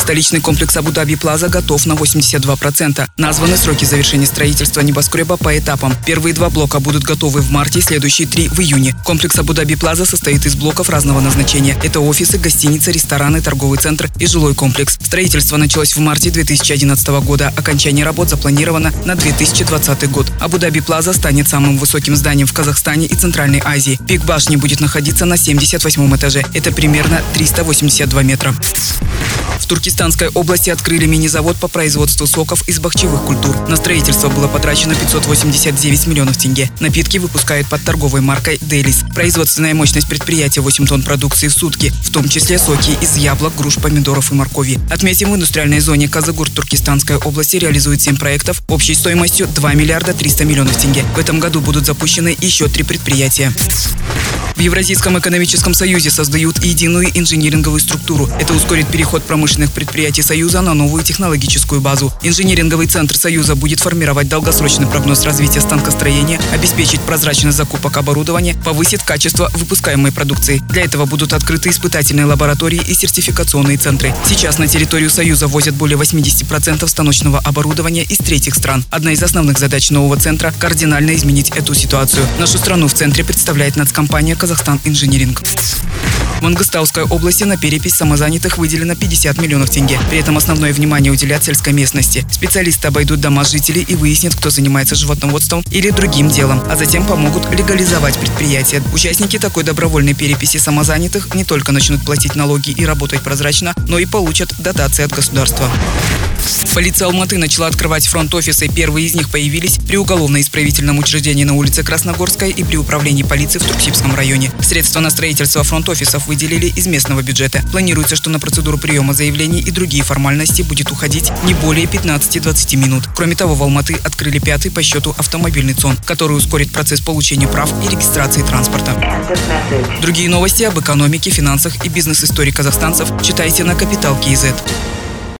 Столичный комплекс Абу-Даби Плаза готов на 82%. Названы сроки завершения строительства небоскреба по этапам. Первые два блока будут готовы в марте, следующие три в июне. Комплекс Абу-Даби Плаза состоит из блоков разного назначения. Это офисы, гостиницы, рестораны, торговый центр и жилой комплекс. Строительство началось в марте 2011 года. Окончание работ запланировано на 2020 год. Абу-Даби Плаза станет самым высоким зданием в Казахстане и Центральной Азии. Пик башни будет находиться на 78 этаже. Это примерно 382 метра. В Туркестанской области открыли мини-завод по производству соков из бахчевых культур. На строительство было потрачено 589 миллионов тенге. Напитки выпускают под торговой маркой «Делис». Производственная мощность предприятия 8 тонн продукции в сутки, в том числе соки из яблок, груш, помидоров и моркови. Отметим, в индустриальной зоне Казагур Туркестанской области реализует 7 проектов общей стоимостью 2 миллиарда 300 миллионов тенге. В этом году будут запущены еще три предприятия. В Евразийском экономическом союзе создают единую инжиниринговую структуру. Это ускорит переход промышленных предприятий Союза на новую технологическую базу. Инжиниринговый центр Союза будет формировать долгосрочный прогноз развития станкостроения, обеспечить прозрачность закупок оборудования, повысит качество выпускаемой продукции. Для этого будут открыты испытательные лаборатории и сертификационные центры. Сейчас на территорию Союза возят более 80% станочного оборудования из третьих стран. Одна из основных задач нового центра – кардинально изменить эту ситуацию. Нашу страну в центре представляет нацкомпания «Казахстан Инжиниринг». В Мангостауской области на перепись самозанятых выделено 50 миллионов тенге. При этом основное внимание уделят сельской местности. Специалисты обойдут дома жителей и выяснят, кто занимается животноводством или другим делом, а затем помогут легализовать предприятие. Участники такой добровольной переписи самозанятых не только начнут платить налоги и работать прозрачно, но и получат дотации от государства. Полиция Алматы начала открывать фронт-офисы. Первые из них появились при уголовно-исправительном учреждении на улице Красногорской и при управлении полиции в Турксибском районе. Средства на строительство фронт-офисов выделили из местного бюджета. Планируется, что на процедуру приема заявлений и другие формальности будет уходить не более 15-20 минут. Кроме того, в Алматы открыли пятый по счету автомобильный ЦОН, который ускорит процесс получения прав и регистрации транспорта. Другие новости об экономике, финансах и бизнес-истории казахстанцев читайте на Капитал Киезет.